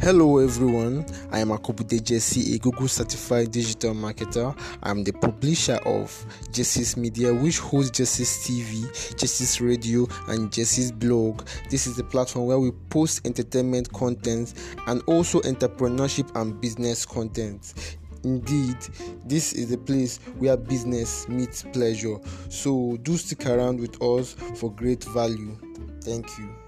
Hello everyone, I am Akobude Jesse, a Google certified digital marketer. I'm the publisher of Jesse's Media, which hosts Jesse's TV, Jesse's Radio, and Jesse's blog. This is the platform where we post entertainment content and also entrepreneurship and business content. Indeed, this is the place where business meets pleasure. So do stick around with us for great value. Thank you.